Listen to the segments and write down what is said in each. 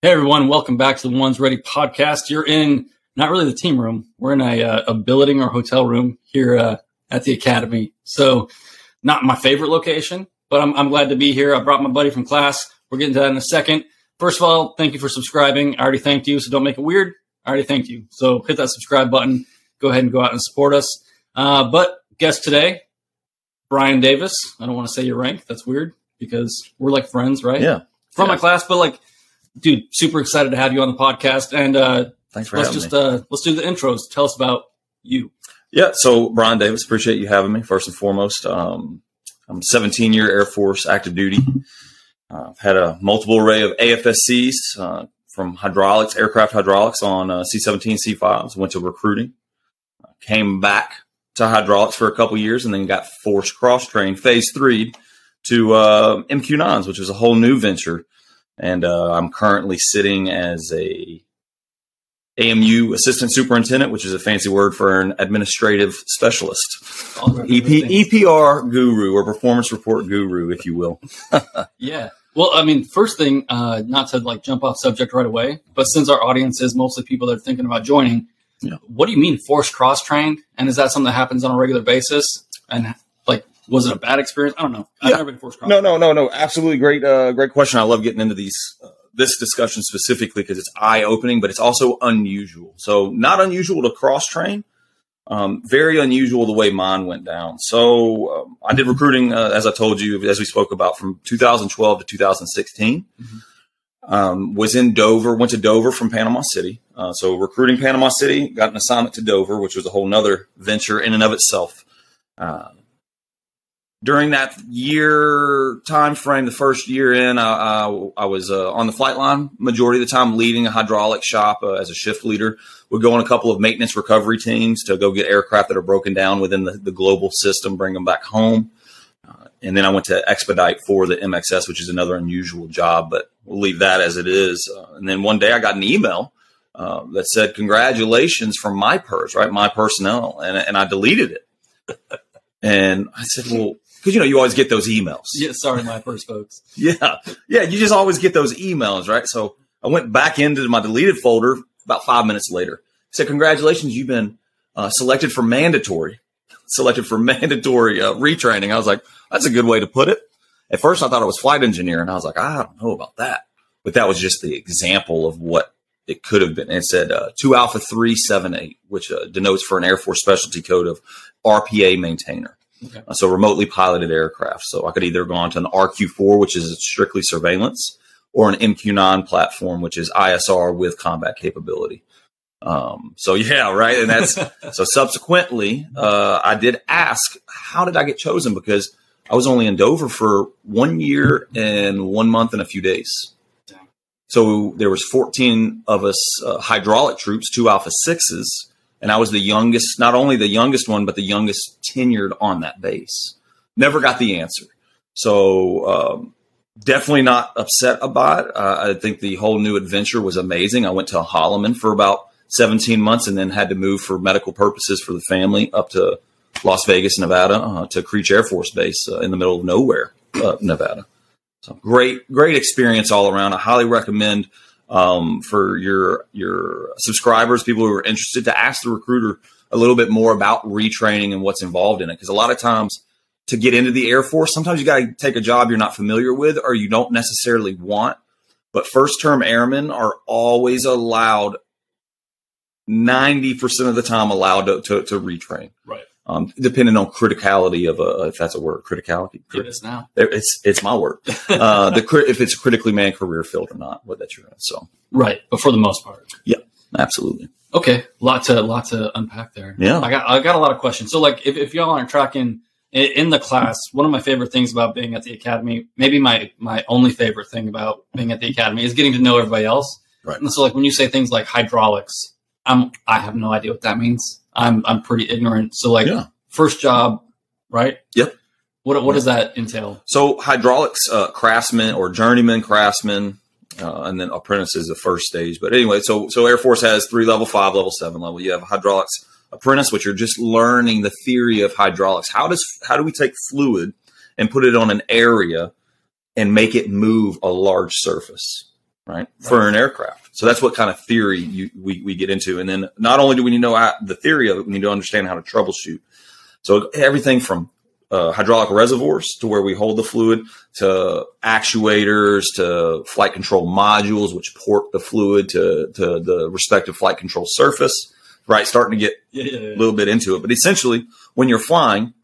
Hey everyone, welcome back to the Ones Ready podcast. You're in not really the team room. We're in a, uh, a billeting or hotel room here uh, at the academy. So not my favorite location, but I'm, I'm glad to be here. I brought my buddy from class. We're getting to that in a second. First of all, thank you for subscribing. I already thanked you, so don't make it weird. I already thanked you. So hit that subscribe button. Go ahead and go out and support us. Uh, but guest today, Brian Davis. I don't want to say your rank. That's weird because we're like friends, right? Yeah. From Yeah. my class, but like, dude, super excited to have you on the podcast. And uh, Thanks for let's having just me. uh, let's do the intros. Tell us about you. yeah. So Brian Davis, appreciate you having me. First and foremost, um, I'm 17 year Air Force active duty. Uh, I've had a multiple array of AFSCs uh, from hydraulics, aircraft hydraulics on uh, C-17, C-5s. Went to recruiting, uh, came back to hydraulics for a couple years, and then got forced cross trained phase three to uh, MQ9s, which is a whole new venture. And uh, I'm currently sitting as a AMU assistant superintendent, which is a fancy word for an administrative specialist. EP. EPR guru or performance report guru, if you will. Yeah. Well, I mean, first thing, uh, not to like jump off subject right away, but since our audience is mostly people that are thinking about joining, Yeah. what do you mean forced cross trained? And is that something that happens on a regular basis? And was it a bad experience? I don't know. I've Yeah. never been forced. No, no, no, no. Absolutely great, uh, great question. I love getting into these uh, this discussion specifically because it's eye opening, but it's also unusual. So not unusual to cross train. Um, very unusual the way mine went down. So um, I did recruiting, uh, as I told you, as we spoke about, from 2012 to 2016. Um, was in Dover, went to Dover from Panama City. Uh, so recruiting Panama City, got an assignment to Dover, which was a whole nother venture in and of itself. Uh, during that year time frame, the first year in, I, I, I was uh, on the flight line majority of the time, leading a hydraulic shop uh, as a shift leader. Would go on a couple of maintenance recovery teams to go get aircraft that are broken down within the, the global system, bring them back home. Uh, and then I went to expedite for the MXS, which is another unusual job, but we'll leave that as it is. Uh, and then one day I got an email uh, that said, "Congratulations from my purse, right? My personnel," and and I deleted it. And I said, "Well." Because you know you always get those emails. Yeah. Sorry, my first folks. Yeah. Yeah. You just always get those emails, right? So I went back into my deleted folder about five minutes later. Said, Congratulations, you've been uh, selected for mandatory, selected for mandatory uh, retraining. I was like, That's a good way to put it. At first, I thought it was flight engineer, and I was like, I don't know about that. But that was just the example of what it could have been. And it said uh, 2 Alpha 378, which uh, denotes for an Air Force specialty code of RPA maintainer. Okay. Uh, so remotely piloted aircraft. So I could either go on to an RQ4, which is strictly surveillance, or an MQ9 platform, which is ISR with combat capability. Um, so yeah, right. And that's so subsequently, uh, I did ask, how did I get chosen? Because I was only in Dover for one year and one month and a few days. So there was 14 of us uh, hydraulic troops, two Alpha sixes, and I was the youngest, not only the youngest one, but the youngest tenured on that base. Never got the answer. So um, definitely not upset about it. Uh, I think the whole new adventure was amazing. I went to Holloman for about 17 months and then had to move for medical purposes for the family up to Las Vegas, Nevada, uh, to Creech Air Force Base uh, in the middle of nowhere, uh, Nevada. So great, great experience all around. I highly recommend um, for your your subscribers, people who are interested, to ask the recruiter a little bit more about retraining and what's involved in it. Because a lot of times, to get into the Air Force, sometimes you got to take a job you're not familiar with or you don't necessarily want. But first term airmen are always allowed, ninety percent of the time, allowed to, to, to retrain. Right. Um, depending on criticality of a, if that's a word, criticality. It is now. It's it's my word. Uh, the cri- if it's a critically manned career field or not, what that you're in. So Right. But for the most part. Yeah, absolutely. Okay, lot to lot to unpack there. Yeah. I got I got a lot of questions. So like, if, if y'all aren't tracking in, in the class, one of my favorite things about being at the academy, maybe my my only favorite thing about being at the academy is getting to know everybody else. Right. And so like when you say things like hydraulics, I'm I have no idea what that means. I'm I'm pretty ignorant. So like Yeah. first job, right? Yep. What what does that entail? So hydraulics uh, craftsman or journeyman craftsman, uh, and then apprentice is the first stage. But anyway, so so Air Force has three level, five level, seven level. You have hydraulics apprentice, which you're just learning the theory of hydraulics. How does how do we take fluid and put it on an area and make it move a large surface? Right, for an aircraft. So that's what kind of theory you, we, we get into. And then not only do we need to know the theory of it, we need to understand how to troubleshoot. So everything from uh, hydraulic reservoirs to where we hold the fluid to actuators to flight control modules, which port the fluid to, to the respective flight control surface, right? Starting to get Yeah, yeah, a little bit into it. But essentially, when you're flying,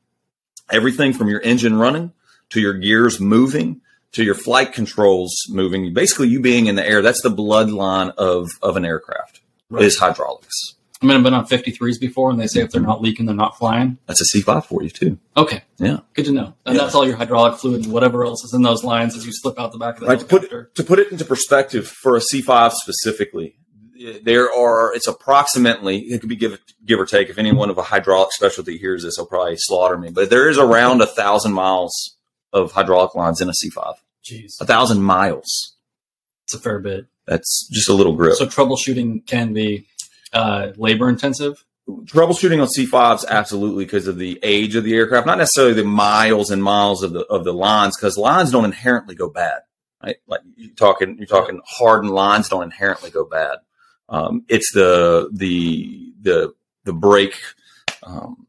everything from your engine running to your gears moving to your flight controls moving, basically you being in the air, that's the bloodline of, of an aircraft Right. is hydraulics. I mean, I've been on 53s before, and they say if they're not leaking, they're not flying. That's a C5 for you too. Okay, Yeah. good to know. And Yeah. that's all your hydraulic fluid and whatever else is in those lines as you slip out the back of the Right. To put, to put it into perspective for a C5 specifically, there are, it's approximately, it could be give, give or take. If anyone of a hydraulic specialty hears this, they'll probably slaughter me, but there is around a thousand miles of hydraulic lines in a C5. Jeez, A thousand miles. it's a fair bit. That's just a little grip. So troubleshooting can be uh, labor intensive. troubleshooting on C5s absolutely because of the age of the aircraft, not necessarily the miles and miles of the of the lines, because lines don't inherently go bad. Right? Like you're talking, you're talking hardened lines don't inherently go bad. Um, it's the the the the brake. Um,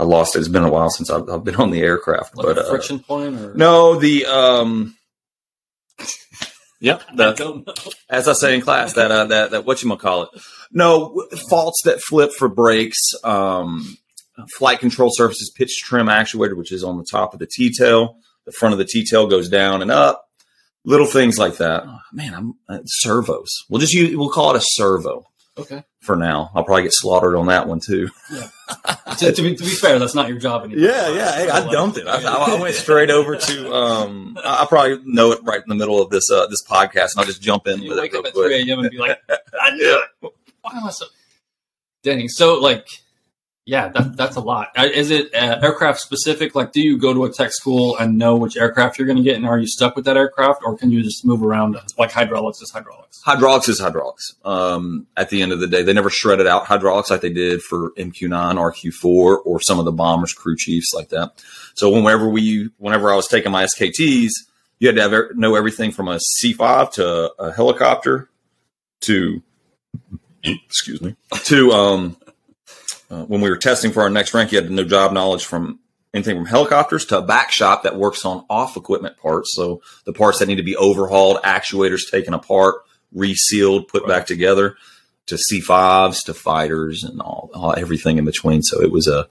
I lost it. It's been a while since I've, I've been on the aircraft, Like but a uh, friction point, or no, the um, yep, I the don't know. as I say in class, that uh, that that what you call it? No faults that flip for brakes, um, flight control surfaces, pitch trim actuator, which is on the top of the T tail. The front of the T tail goes down and up. Little things like that. Oh, man, I'm uh, servos. We'll just use we'll call it a servo Okay. for now. I'll probably get slaughtered on that one too. to, to be, to be fair, that's not your job anymore. Yeah, yeah. Hey, I dumped it. I, I went straight over to. Um, I I probably know it right in the middle of this uh, this podcast, and I'll just jump in You with it wake up at quick. 3 a.m. and be like, I knew it. Why am I so? Dang. So, like, yeah, that, that's a lot. Uh, Is it uh, aircraft specific? Like, do you go to a tech school and know which aircraft you're going to get, and are you stuck with that aircraft, or can you just move around? Like hydraulics is hydraulics. hydraulics is hydraulics. Um, at the end of the day, they never shredded out hydraulics like they did for MQ9, RQ4, or some of the bombers, crew chiefs like that. So whenever we, whenever I was taking my SKTs, you had to have, know everything from a C5 to a helicopter to, excuse me, to, um, uh, when we were testing for our next rank, you had to know job knowledge from anything from helicopters to a back shop that works on off equipment parts. So the parts that need to be overhauled, actuators taken apart, resealed, put back together, to C5s, to fighters, and all, all everything in between. So it was a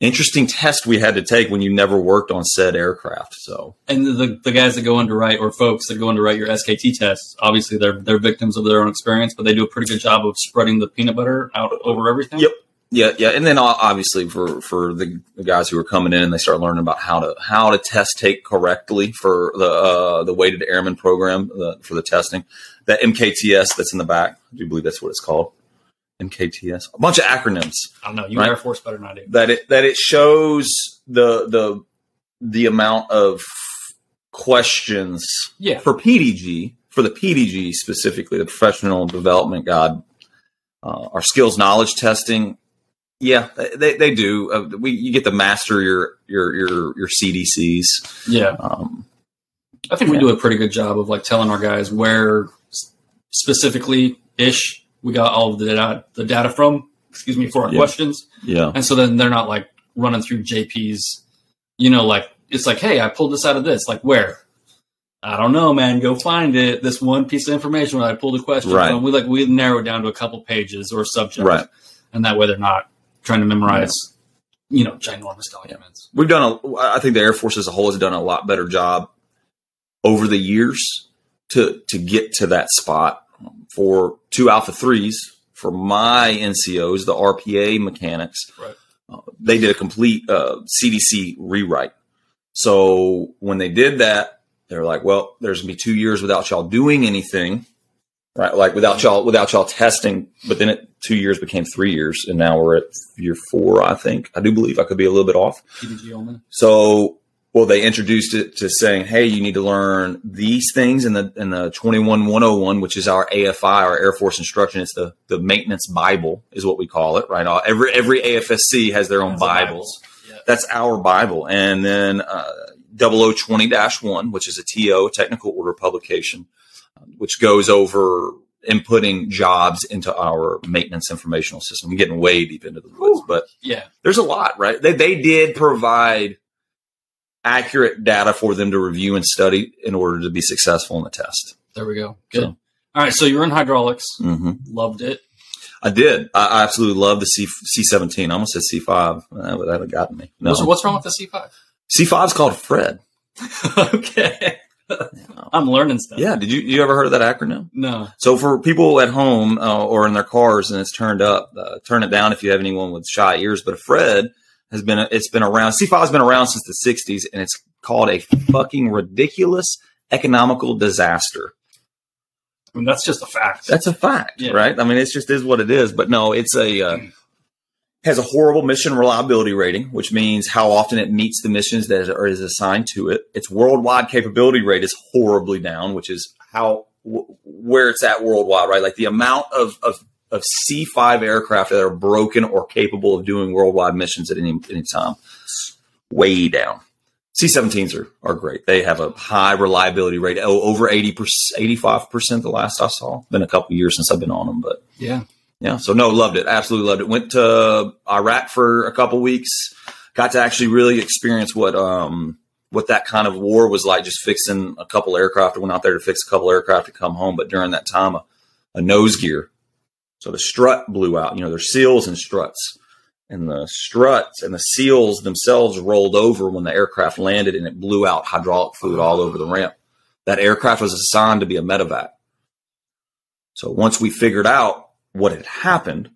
interesting test we had to take when you never worked on said aircraft. So And the, the guys that go in to write, or folks that go in to write your SKT tests, obviously they're they're victims of their own experience, but they do a pretty good job of spreading the peanut butter out over everything. Yep. Yeah, yeah, and then obviously for for the, guys who are coming in, they start learning about how to how to test take correctly for the uh, the weighted airman program uh, for the testing. That MKTS that's in the back, I do believe that's what it's called. MKTS, a bunch of acronyms. I don't know. You Right. Air Force better than I do. that it that it shows the the the amount of questions Yeah. for PDG for the PDG specifically the professional development guide uh, our skills knowledge testing yeah they, they do uh, we you get to master your your your your CDCs Yeah. um, I think we do a pretty good job of like telling our guys where specifically ish we got all of the data, the data from. Excuse me for our Yeah. questions, yeah and so then they're not like running through JP's. You know, like it's like, hey, I pulled this out of this. Like where? I don't know, man. Go find it. This one piece of information where I pulled a question Right. from. We like we narrow it down to a couple pages or subject, Right. And that way they're not trying to memorize, you know, ginormous documents. we've done a i think the air force as a whole has done a lot better job over the years to to get to that spot for two alpha threes for my ncos the rpa mechanics Right. uh, they did a complete uh, cdc rewrite so when they did that they're like well there's gonna be two years without y'all doing anything right like without y'all without y'all testing but then it two years became three years and now we're at year four i think i do believe i could be a little bit off so, well, they introduced it to saying, "Hey, you need to learn these things in the in the twenty one one hundred one, which is our AFI, our Air Force instruction. It's the the maintenance Bible, is what we call it, right? Every every AFSC has their own That's a Bible. Bibles. That's our Bible, and then uh, 0020-1, which is a TO, technical order publication, which goes over inputting jobs into our maintenance informational system. I'm getting way deep into the woods, Ooh, but yeah, there's a lot, right? They, they did provide accurate data for them to review and study in order to be successful in the test. There we go. Good. So, All right. So you're in hydraulics. Mm-hmm. Loved it. I did. I absolutely love the C C seventeen. I almost said C five. That would have gotten me. No. What's, what's wrong with the C five? C5's called Fred. okay. I'm learning stuff. Yeah. Did you you ever heard of that acronym? No. So for people at home uh, or in their cars and it's turned up, uh, turn it down if you have anyone with shy ears. But a Fred has been it's been around. C5 has been around since the 60s, and it's called a fucking ridiculous economical disaster. I mean, that's just a fact. That's a fact, yeah. right? I mean, it just is what it is. But no, it's a uh, has a horrible mission reliability rating, which means how often it meets the missions that are is assigned to it. Its worldwide capability rate is horribly down, which is how w- where it's at worldwide, right? Like the amount of of of C5 aircraft that are broken or capable of doing worldwide missions at any any time, way down. C-17s are, are great. They have a high reliability rate, oh, over 80%, 85% the last I saw. Been a couple years since I've been on them, but yeah. Yeah. So no, loved it. Absolutely loved it. Went to Iraq for a couple weeks. Got to actually really experience what, um, what that kind of war was like, just fixing a couple aircraft. I went out there to fix a couple aircraft to come home. But during that time, a, a nose gear. So the strut blew out, you know, there's seals and struts and the struts and the seals themselves rolled over when the aircraft landed and it blew out hydraulic fluid all over the ramp. That aircraft was assigned to be a medevac. So once we figured out what had happened,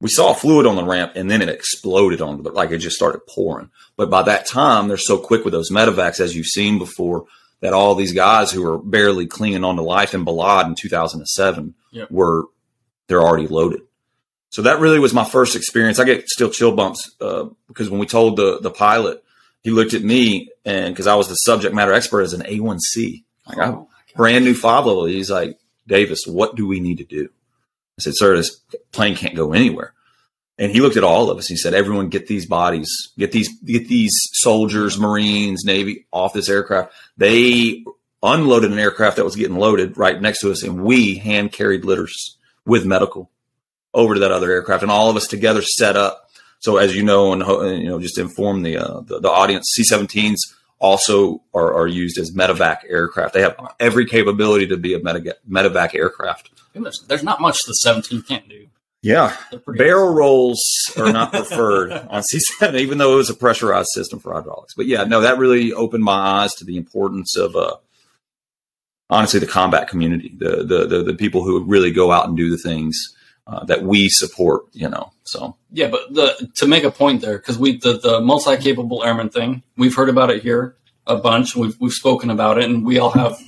we saw fluid on the ramp and then it exploded onto the, like it just started pouring. But by that time, they're so quick with those medevacs, as you've seen before, that all these guys who were barely clinging on to life in Balad in 2007 Yep. were, they're already loaded. So that really was my first experience. I get still chill bumps uh, because when we told the the pilot, he looked at me and because I was the subject matter expert as an A1C, like Oh, brand new five level. He's like, Davis, what do we need to do? I said, sir, this plane can't go anywhere. And he looked at all of us. And he said, everyone get these bodies, get these, get these soldiers, Marines, Navy off this aircraft. They unloaded an aircraft that was getting loaded right next to us. And we hand carried litters with medical over to that other aircraft and all of us together set up. So as you know, and you know, just inform the, uh, the, the audience, C-17s also are, are used as medevac aircraft. They have every capability to be a medevac aircraft. There's, there's not much the 17 can't do. Yeah. Barrel rolls are not preferred on C7, even though it was a pressurized system for hydraulics. But yeah, no, that really opened my eyes to the importance of, uh, honestly, the combat community, the, the, the, the people who really go out and do the things uh, that we support, you know. So, Yeah, but the to make a point there, because we the, the multi capable airman thing, we've heard about it here a bunch. We've we've spoken about it, and we all have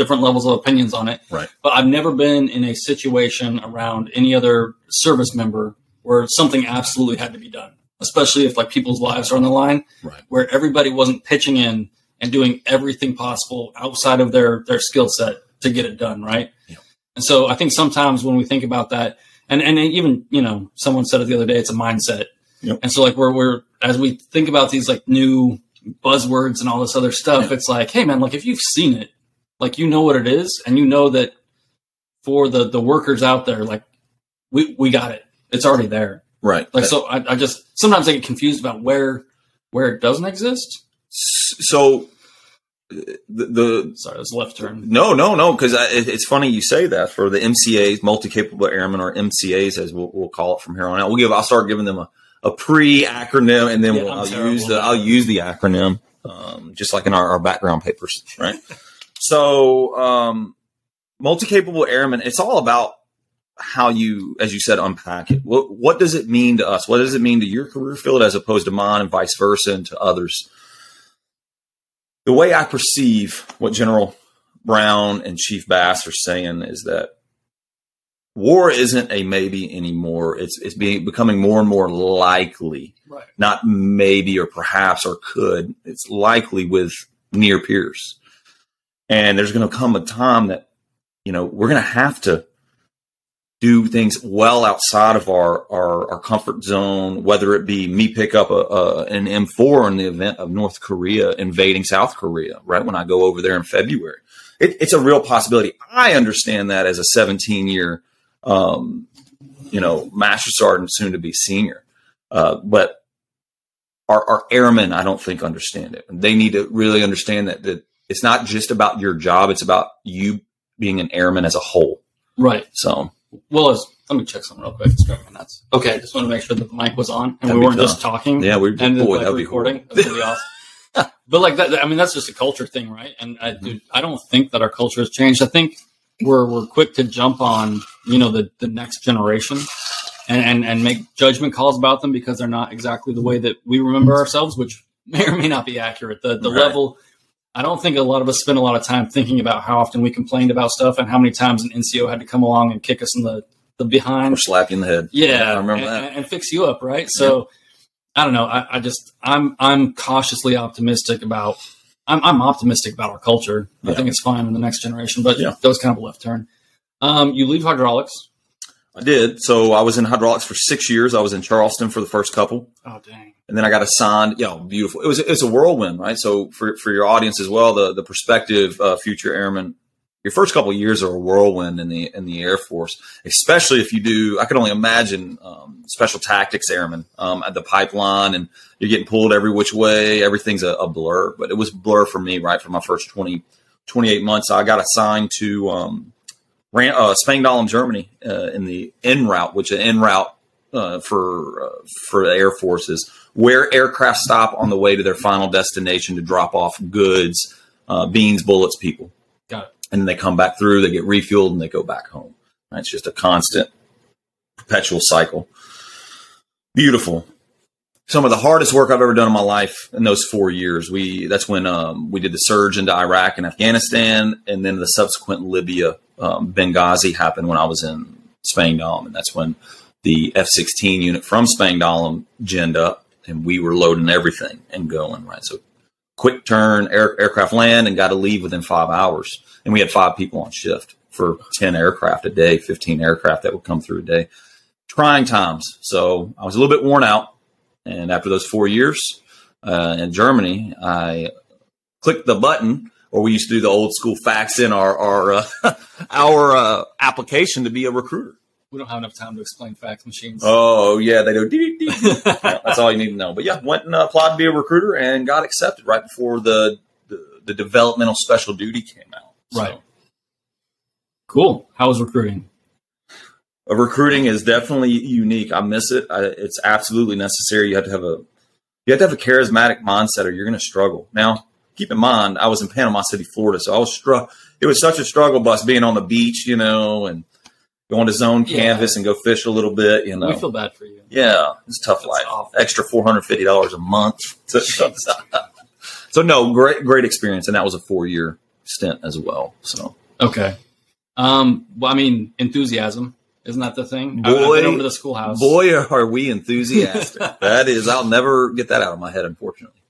different levels of opinions on it. Right. But I've never been in a situation around any other service member where something absolutely had to be done, especially if like people's lives are on the line, Right. where everybody wasn't pitching in and doing everything possible outside of their their skill set to get it done, right? Yeah. And so I think sometimes when we think about that, and and even you know, someone said it the other day, it's a mindset. Yep. And so like we're we're as we think about these like new buzzwords and all this other stuff, it's like, hey man, like if you've seen it, like you know what it is, and you know that for the the workers out there, like we we got it. It's already there. right. Like so I, I just sometimes I get confused about where where it doesn't exist. so the, the Sorry, that's left turn. No, no, no. Because it, it's funny you say that for the MCAs, multi-capable airmen, or MCAs, as we'll, we'll call it from here on out. We'll give. I'll start giving them a, a pre-acronym, and then Yeah, we'll, I'll terrible use the. I'll use the acronym, um, just like in our, our background papers, right? So, um, multi-capable airmen. It's all about how you, as you said, unpack it. What what does it mean to us? What does it mean to your career field as opposed to mine, and vice versa, and to others? the way I perceive what General Brown and Chief Bass are saying is that war isn't a maybe anymore. It's it's being becoming more and more likely, Right. not maybe or perhaps or could. It's likely with near peers, and there's going to come a time that you know we're going to have to do things well outside of our, our, our comfort zone, whether it be me pick up a, a, an M4 in the event of North Korea invading South Korea, right? When I go over there in February, it, it's a real possibility. I understand that as a 17 year, um, you know, master sergeant, soon to be senior. Uh, but our, our airmen, I don't think understand it. They need to really understand that, that it's not just about your job. It's about you being an airman as a whole. Right. So Well, as, let me check something real quick. It's driving me nuts. Okay, I just want to make sure that the mic was on and That'd we weren't tough. just talking. yeah, we and boy, like, that'd be recording. That's awesome. but like that, I mean, that's just a culture thing, right? And I, dude, I don't think that our culture has changed. I think we're we're quick to jump on, you know, the the next generation. And, and, and make judgment calls about them because they're not exactly the way that we remember ourselves, which may or may not be accurate. The the Right. level, I don't think a lot of us spend a lot of time thinking about how often we complained about stuff and how many times an NCO had to come along and kick us in the the behind Or slap you in the head. yeah, I remember and, that. and, fix you up, right? So I don't know. I, I just I'm I'm cautiously optimistic about. I'm, I'm optimistic about our culture. I think it's fine in the next generation, but Yeah. that was kind of a left turn. Um, you leave hydraulics. I did. So I was in hydraulics for six years. I was in Charleston for the first couple. Oh dang! and then I got assigned. You know, beautiful. It was it's a whirlwind, right? So for for your audience as well, the the prospective uh, future airman, your first couple of years are a whirlwind in the in the Air Force, especially if you do. I can only imagine um, special tactics airmen um, at the pipeline, and you're getting pulled every which way. Everything's a, a blur, but it was blur for me, right? For my first 20, 28 months, I got assigned to. Um, Ran, uh, Spangdahlem, Germany, uh, in the en route, which is en route uh, for uh, for the Air Forces, where aircraft stop on the way to their final destination to drop off goods, uh, beans, bullets, people, Got it. and then they come back through, they get refueled, and they go back home. It's just a constant, perpetual cycle. Beautiful. Some of the hardest work I've ever done in my life in those four years. We that's when um, we did the surge into Iraq and Afghanistan, and then the subsequent Libya, um, Benghazi happened when I was in Spangdahlem, and that's when the F-16 unit from Spangdahlem ginned up, and we were loading everything and going right. So quick turn, air, aircraft land, and got to leave within five hours. And we had five people on shift for ten aircraft a day, fifteen aircraft that would come through a day. Trying times. So I was a little bit worn out, and after those four years uh, in Germany, I clicked the button. Or we used to do the old school fax in our our uh, our uh, application to be a recruiter. We don't have enough time to explain fax machines. Oh yeah, they do. dee, dee, dee. Yeah, that's all you need to know. But yeah, went and applied to be a recruiter and got accepted right before the the, the developmental special duty came out. So, Right. cool. How was recruiting? Recruiting is definitely unique. I miss it. I, it's absolutely necessary. You have to have a you have to have a charismatic mindset, or you're going to struggle. Now, keep in mind, I was in Panama City, Florida, so I was struck. It was such a struggle bus being on the beach, you know, and going to zone Yeah. canvas and go fish a little bit, you know. We feel bad for you. Yeah, it's a tough That's life. awful. Extra four hundred fifty dollars a month. so no, great great experience, and that was a four year stint as well. So Okay. Um, well, I mean, enthusiasm isn't that the thing? I- Boy- been over to the schoolhouse. boy, are we enthusiastic! that is, I'll never get that out of my head, unfortunately.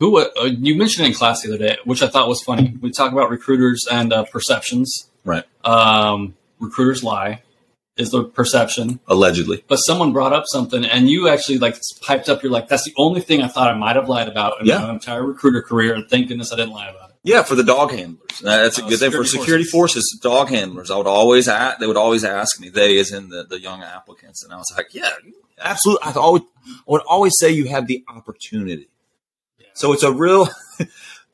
Who uh, you mentioned in class the other day, which I thought was funny. We talk about recruiters and uh, perceptions. Right, Um, recruiters lie is the perception, allegedly. but someone brought up something, and you actually like piped up. You're like, "That's the only thing I thought I might have lied about in Yeah. my entire recruiter career." And thank goodness I didn't lie about it. Yeah, for the dog handlers. That's a Uh, good thing for security security forces. Dog handlers. I would always ask, they would always ask me. They, as in the, the young applicants, and I was like, yeah, absolutely. I always I would always say you have the opportunity. Yeah. So it's a real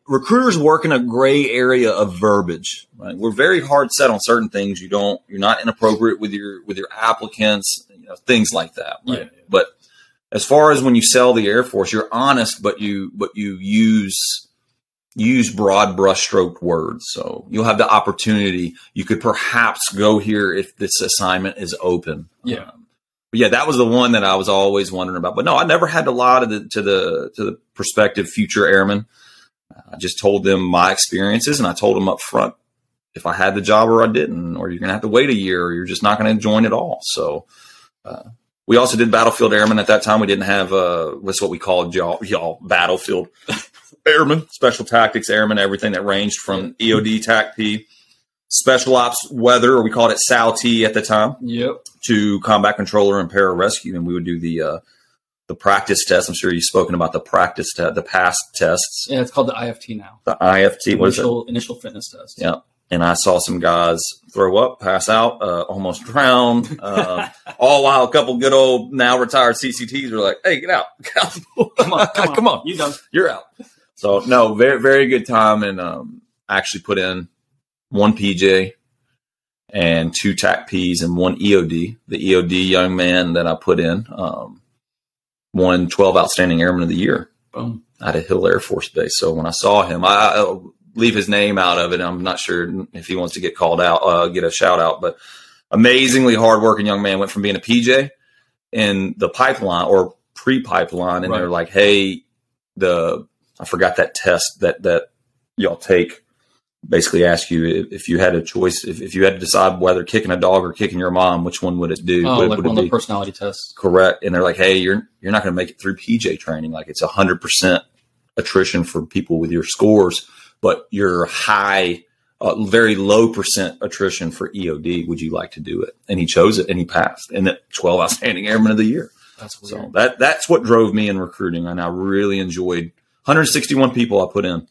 recruiters work in a gray area of verbiage. Right, we're very hard set on certain things. You don't, you're not inappropriate with your with your applicants. You know, things like that. Right? Yeah. But as far as when you sell the Air Force, you're honest, but you but you use use broad brushstroke words. So you'll have the opportunity. You could perhaps go here if this assignment is open. Yeah. Um, but yeah, that was the one that I was always wondering about. But no, I never had to lie to the to the to the prospective future airmen. I just told them my experiences, and I told them up front if I had the job or I didn't, or you're going to have to wait a year, or you're just not going to join at all. So. Uh, we also did battlefield airmen at that time. We didn't have uh, what's what we called y'all, y'all battlefield airmen, special tactics airmen, everything that ranged from EOD TAC P special ops weather, or we called it SAL-T at the time, Yep. to combat controller and pararescue, and we would do the uh, the practice test. I'm sure you've spoken about the practice test, the past tests, Yeah, it's called the IFT now. the IFT. What is it? initial initial fitness test. Yeah. And I saw some guys throw up, pass out, uh, almost drown. Uh, all while a couple good old now retired CCTs were like, "Hey, get out, get out. Come on, come on, Come on. You done? you're out." So no, very very good time, and um, actually put in one PJ and two TAC Ps and one EOD. The EOD young man that I put in um, won 12 Outstanding Airman of the Year Boom. out of Hill Air Force Base. So when I saw him, I, I'll leave his name out of it. I'm not sure if he wants to get called out, uh, get a shout out, but amazingly hardworking young man went from being a PJ in the pipeline or pre pipeline. And Right. they're like, Hey, the, I forgot that test that, that y'all take basically ask you if, you had a choice, if, if you had to decide whether kicking a dog or kicking your mom, which one would it do? Oh, Would- like would one of be? the personality tests. correct and they're like hey you're you're not going to make it through pj training like it's 100% attrition for people with your scores but you're high uh, very low percent attrition for eod would you like to do it and he chose it and he passed and that 12 outstanding airmen of the year That's so that that's what drove me in recruiting and i really enjoyed 161 people i put in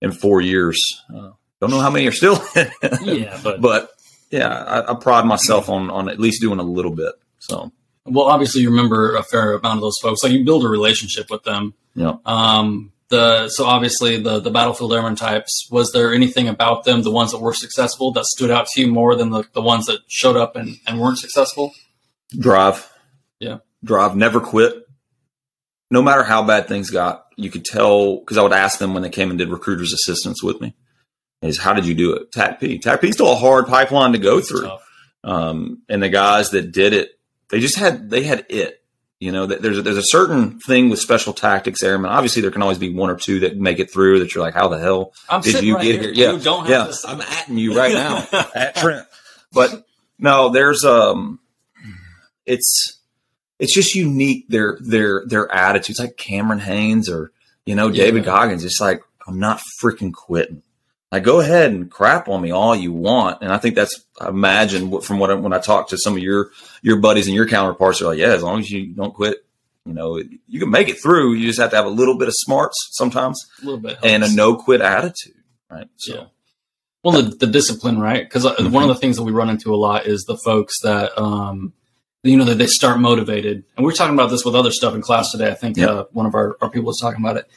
in four years uh, don't know how many are still in yeah, but, but yeah I, I pride myself on on at least doing a little bit so well, obviously you remember a fair amount of those folks. Like you build a relationship with them. yeah Um, the so obviously the the battlefield airman types. Was there anything about them, the ones that were successful, that stood out to you more than the, the ones that showed up and, and weren't successful? drive. Yeah. Drive, never quit. No matter how bad things got, you could tell because I would ask them when they came and did recruiters assistance with me. Is how did you do it? TAC P. TAC P is still a hard pipeline to go through. Um, and the guys that did it, they just had they had it. You know, that there's a, there's a certain thing with special tactics airmen. Obviously, there can always be one or two that make it through that you're like, how the hell I'm did you right get here? Yeah, You don't have yeah. to I'm atting you right now at Trent. But no, there's um, it's it's just unique. Their their their attitudes, like Cameron Hanes or you know David Yeah. Goggins. It's like I'm not freaking quitting. Like go ahead and crap on me all you want, and I think that's I imagine what- from what I, when I talk to some of your your buddies and your counterparts, they're like, yeah, as long as you don't quit, you know, you can make it through. You just have to have a little bit of smarts sometimes a little bit and a no quit attitude, right? So. Yeah. Well, the, the discipline, right? Because Mhm. one of the things that we run into a lot is the folks that, um, you know, that they start motivated. And we are talking about this with other stuff in class today. I think Yeah. uh, one of our, our people was talking about it.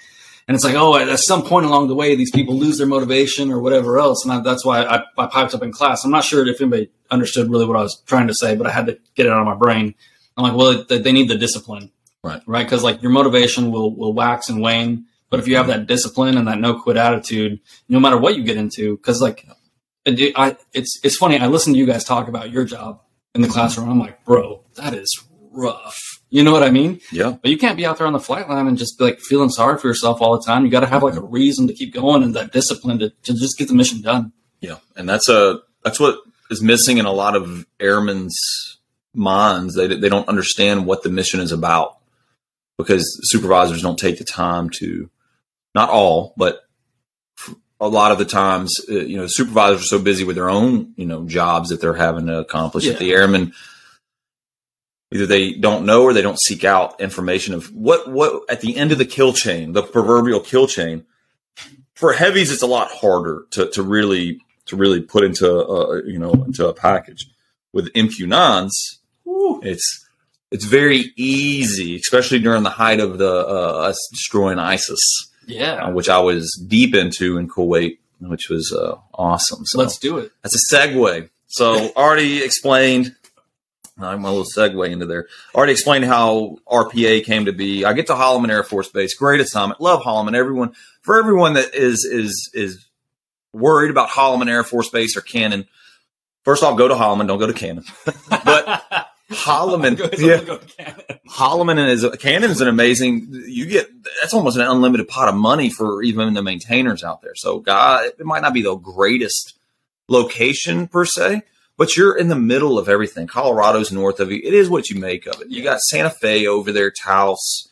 And it's like, oh, at some point along the way, these people lose their motivation or whatever else. And I, that's why I, I piped up in class. I'm not sure if anybody understood really what I was trying to say, but I had to get it out of my brain. I'm like, well, they, they need the discipline. Right. Right. Because like your motivation will, will wax and wane. But if you have that discipline and that no quit attitude, no matter what you get into, because like, it, I, it's it's funny. I listen to you guys talk about your job in the classroom. I'm like, bro, that is rough. You know what I mean? Yeah. But you can't be out there on the flight line and just be like feeling sorry for yourself all the time. You got to have like a reason to keep going and that discipline to, to just get the mission done. Yeah, and that's a that's what is missing in a lot of airmen's minds. They they don't understand what the mission is about because supervisors don't take the time to, not all, but a lot of the times, uh, you know, supervisors are so busy with their own you know jobs that they're having to accomplish Yeah. that the airmen either they don't know or they don't seek out information of what what at the end of the kill chain, the proverbial kill chain. For heavies, it's a lot harder to to really to really put into a, you know into a package. With MQ9s, it's it's very easy, especially during the height of the uh, us destroying ISIS, uh, Yeah. which I was deep into in Kuwait, which was uh, awesome. So Let's do it. that's a segue. So already explained. I'm a little segue into there. Already explained how RPA came to be. I get to Holloman Air Force Base. Great assignment. Love Holloman. Everyone for everyone that is is is worried about Holloman Air Force Base or Cannon. First off, go to Holloman. Don't go to Cannon. But Holloman, yeah, go to Canada. Holloman is Cannon is an amazing. You get that's almost an unlimited pot of money for even the maintainers out there. So, God, it might not be the greatest location per se, but you're in the middle of everything. Colorado's north of you. It is what you make of it. You got Santa Fe over there, Taos,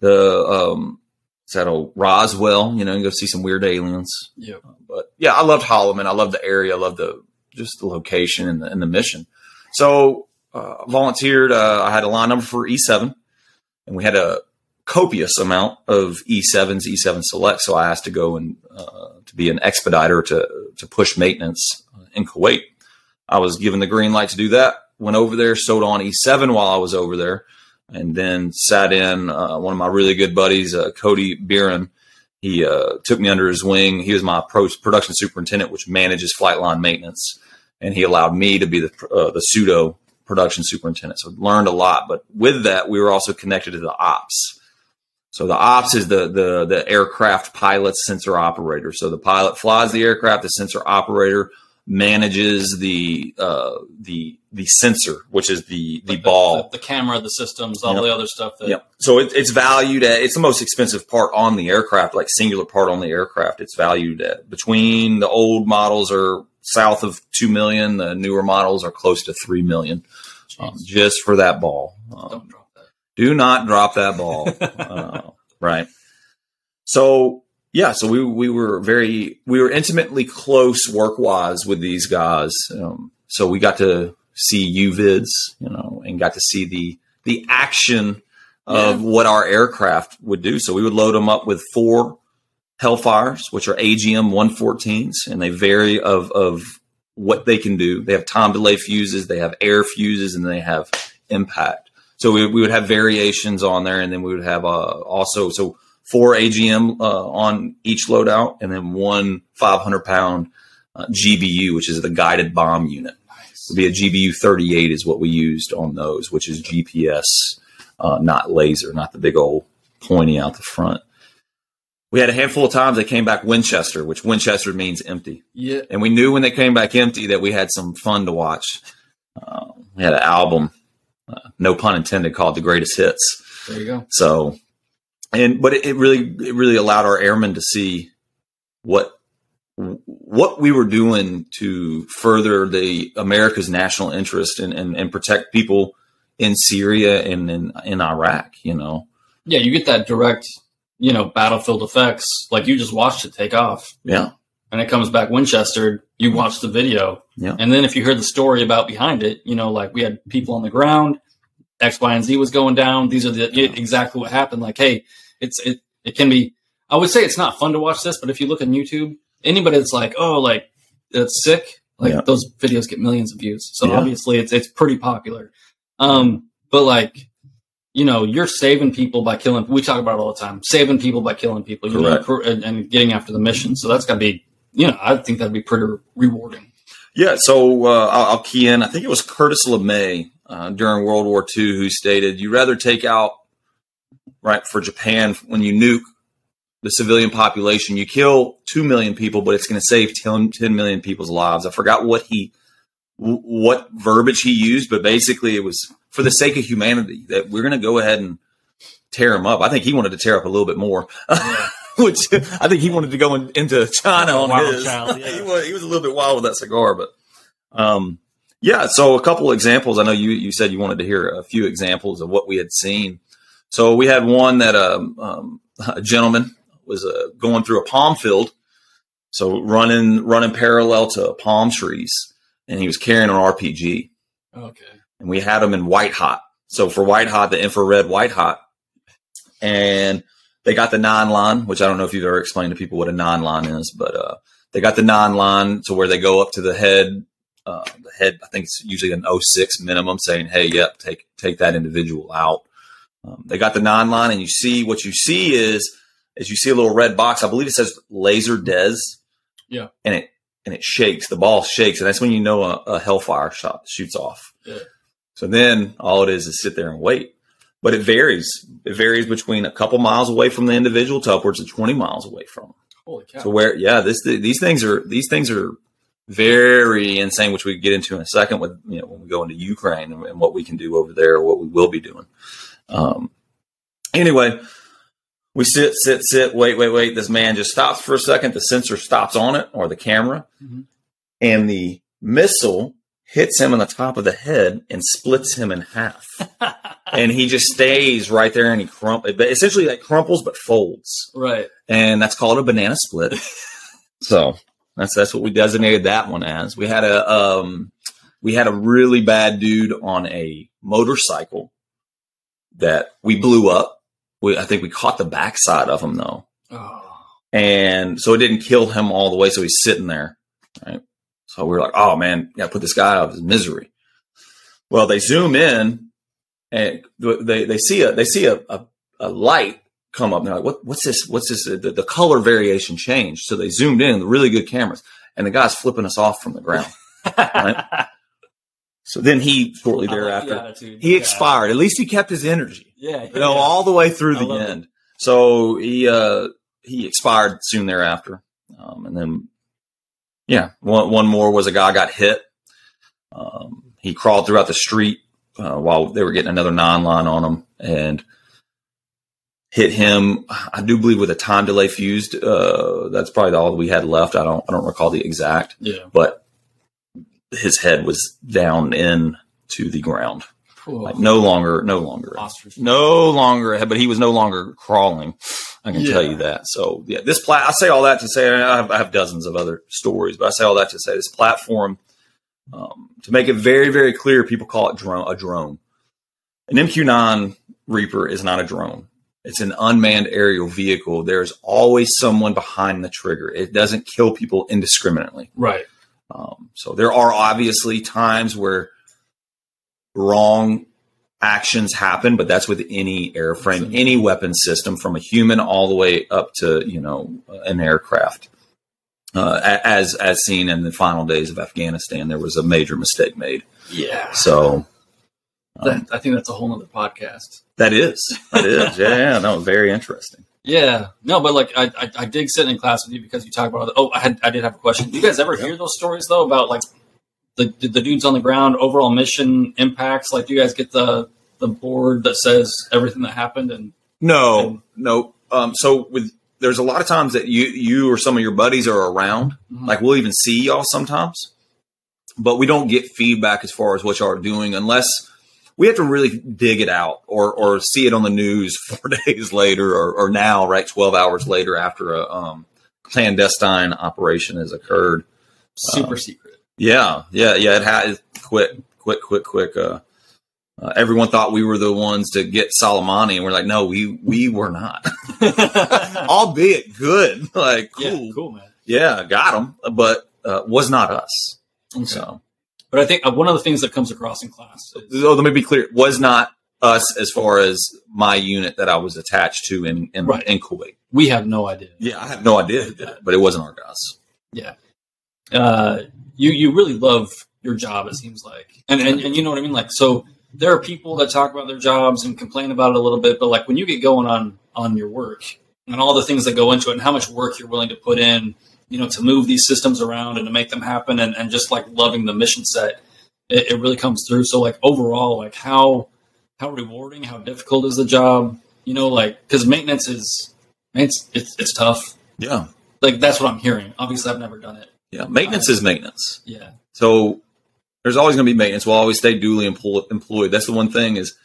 the um, Seattle Roswell. You know, and go see some weird aliens. Yeah. But yeah, I loved Holloman. I loved the area. I loved the just the location and the, and the mission. So uh, volunteered. Uh, I had a line number for E7, and we had a copious amount of E7s, E7 Select. So I asked to go and uh, to be an expediter to to push maintenance in Kuwait. I was given the green light to do that. Went over there, sewed on E7 while I was over there, and then sat in. Uh, one of my really good buddies, uh, Cody Beeran, he took me under his wing. He was my pro- production superintendent, which manages flight line maintenance, and he allowed me to be the the pseudo production superintendent. So learned a lot. But with that, we were also connected to the ops. So the ops is the the the aircraft pilot sensor operator. So the pilot flies the aircraft. The sensor operator manages the uh, the the sensor, which is the the Like ball. the, the camera, the systems, all Yep. the other stuff. That, Yep. So it, it's valued at it's the most expensive part on the aircraft, like singular part on the aircraft. It's valued at between the old models are south of two million, the newer models are close to three million, um, just for that ball. Um, Don't drop that. do not drop that ball. uh, right. So yeah, so we we were very we were intimately close work wise with these guys. Um, so we got to see UVids, you know, and got to see the the action of what our aircraft would do. So we would load them up with four Hellfires, which are AGM 114s, and they vary of of what they can do. They have time delay fuses, they have air fuses, and they have impact. So we, we would have variations on there, and then we would have uh, also so four AGM uh, on each loadout, and then one 500 pound uh, GBU, which is the guided bomb unit. Nice. Would be a GBU 38 is what we used on those, which is GPS, uh, not laser, not the big old pointy out the front. We had a handful of times they came back Winchester, which Winchester means empty Yeah. and we knew when they came back empty that we had some fun to watch. Uh, we had an album, uh, no pun intended, called "The Greatest Hits." There you go. So, and but it, it really it really allowed our airmen to see what what we were doing to further the America's national interest and and, and protect people in Syria and in in Iraq. You know, Yeah, you get that direct, you know, battlefield effects. Like you just watched it take off, yeah, and it comes back Winchester. You watch the video, Yeah. and then if you heard the story about behind it, you know, like we had people on the ground, X, Y, and Z was going down. These are the exactly what happened. Like, hey, it's it it can be. I would say it's not fun to watch this, but if you look on YouTube, anybody that's like, oh, like that's sick, like Yeah. those videos get millions of views. So Yeah. obviously, it's it's pretty popular. Um, but like, you know, you're saving people by killing. We talk about it all the time, saving people by killing people. You Correct. cor- and, and getting after the mission. So that's got to be, you know, I think that'd be pretty rewarding. Yeah, so uh, I'll, I'll key in. I think it was Curtis LeMay uh, during World War II who stated, "You'd rather take out right for Japan when you nuke the civilian population. You kill two million people, but it's going to save 10, 10 million people's lives." I forgot what he what verbiage he used, but basically it was for the sake of humanity that we're going to go ahead and tear him up. I think he wanted to tear up a little bit more. Which I think he wanted to go in, into China on Wild his. child, yeah. he, was, he was a little bit wild with that cigar, but um, yeah. So a couple examples. I know you you said you wanted to hear a few examples of what we had seen. So we had one that um, um, a gentleman was uh, going through a palm field, so running running parallel to palm trees, and he was carrying an RPG, Okay. And we had them in white hot. So for white hot, the infrared white hot, and they got the nine line, which I don't know if you've ever explained to people what a nine line is, but uh, they got the nine line to where they go up to the head. Uh, the head, I think it's usually an 06 minimum, saying, "Hey, yep, take take that individual out." Um, they got the nine line, and you see what you see is is you see a little red box. I believe it says laser des. Yeah. and it and it shakes. The ball shakes, and that's when you know a, a hellfire shot shoots off. Yeah. So then all it is is sit there and wait. But it varies. It varies between a couple miles away from the individual to upwards of 20 miles away from. them. Holy cow. So where, yeah, this these things are these things are very insane, which we get into in a second with you know when we go into Ukraine and, and what we can do over there, what we will be doing. Um, anyway, we sit, sit, sit, wait, wait, wait. This man just stops for a second. The sensor stops on it or the camera, Mhm. and the missile hits him on the top of the head and splits him in half. and he just stays right there and he crump but essentially like crumples but folds right. and that's called a banana split so that's that's what we designated that one as we had a um we had a really bad dude on a motorcycle that we blew up we, i think we caught the backside of him though Oh. and so it didn't kill him all the way. So he's sitting there? So we were like, "Oh man, got to put this guy out of his misery." Well, they zoom in, and they they see a they see a a, a light come up. And they're like, "What what's this? What's this?" The, the color variation changed. So they zoomed in, the really good cameras, and the guy's flipping us off from the ground. So then he shortly like the thereafter he Yeah. expired. At least he kept his energy Yeah. you know, yeah. all the way through the love it. end. So he uh he expired soon thereafter, um, and then yeah, one one more was a guy got hit. Um, he crawled throughout the street uh, while they were getting another nine line on him and hit him. I do believe with a time delay fused. Uh, that's probably all we had left. I don't I don't recall the exact, Yeah. but his head was down in to the ground, Cool. like no longer no longer Ostrich. no longer but he was no longer crawling. I can tell you that. So yeah, this plat. I say all that to say I have, I have dozens of other stories, but I say all that to say this platform um, to make it very very clear. People call it drone a drone. An MQ9 Reaper is not a drone. It's an unmanned aerial vehicle. There's always someone behind the trigger. It doesn't kill people indiscriminately. Right. Um, so there are obviously times where wrong actions happen, but that's with any airframe, any weapon system, from a human all the way up to you know an aircraft. Uh, as as seen in the final days of Afghanistan, there was a major mistake made. Yeah. So um, That, I think that's a whole nother podcast. that is that is yeah, yeah no very interesting. Yeah, no, but like I, I, I dig sitting in class with you because you talk about. Oh, I had, I did have a question. Do you guys ever hear those stories though about like the the dudes on the ground, overall mission impacts? Like, do you guys get the the board that says everything that happened? And No, no. Um, so with there's a lot of times that you you or some of your buddies are around. Mhm. Like we'll even see y'all sometimes, but we don't get feedback as far as what y'all are doing unless we have to really dig it out or or see it on the news four days later or, or now right twelve hours later after a um, clandestine operation has occurred. super Uh, secret. Yeah, yeah, yeah. It had quick, quick, quick, quick. Uh, uh, everyone thought we were the ones to get Soleimani, and we're like, no, we we were not. Albeit good, like cool, Yeah, cool, man. Yeah, got him, but uh, was not us. Okay. So, But I think uh, one of the things that comes across in class is so let me be clear: was not us as far as my unit that I was attached to in in, Right. in Kuwait. we have no idea. Yeah, I have no idea who did it, but it wasn't our guys. Yeah. Uh, you you really love your job. It seems like, and, and and you know what I mean. Like, so there are people that talk about their jobs and complain about it a little bit, but like when you get going on on your work and all the things that go into it, and how much work you're willing to put in, you know, to move these systems around and to make them happen, and and just like loving the mission set, it, it really comes through. So like overall, like how how rewarding, how difficult is the job? You know, like because maintenance is it's it's it's tough. Yeah, Like that's what I'm hearing. Obviously, I've never done it. Yeah. Maintenance is maintenance. Yeah. So there's always going to be maintenance. We'll always stay duly employ- employed. That's the one thing is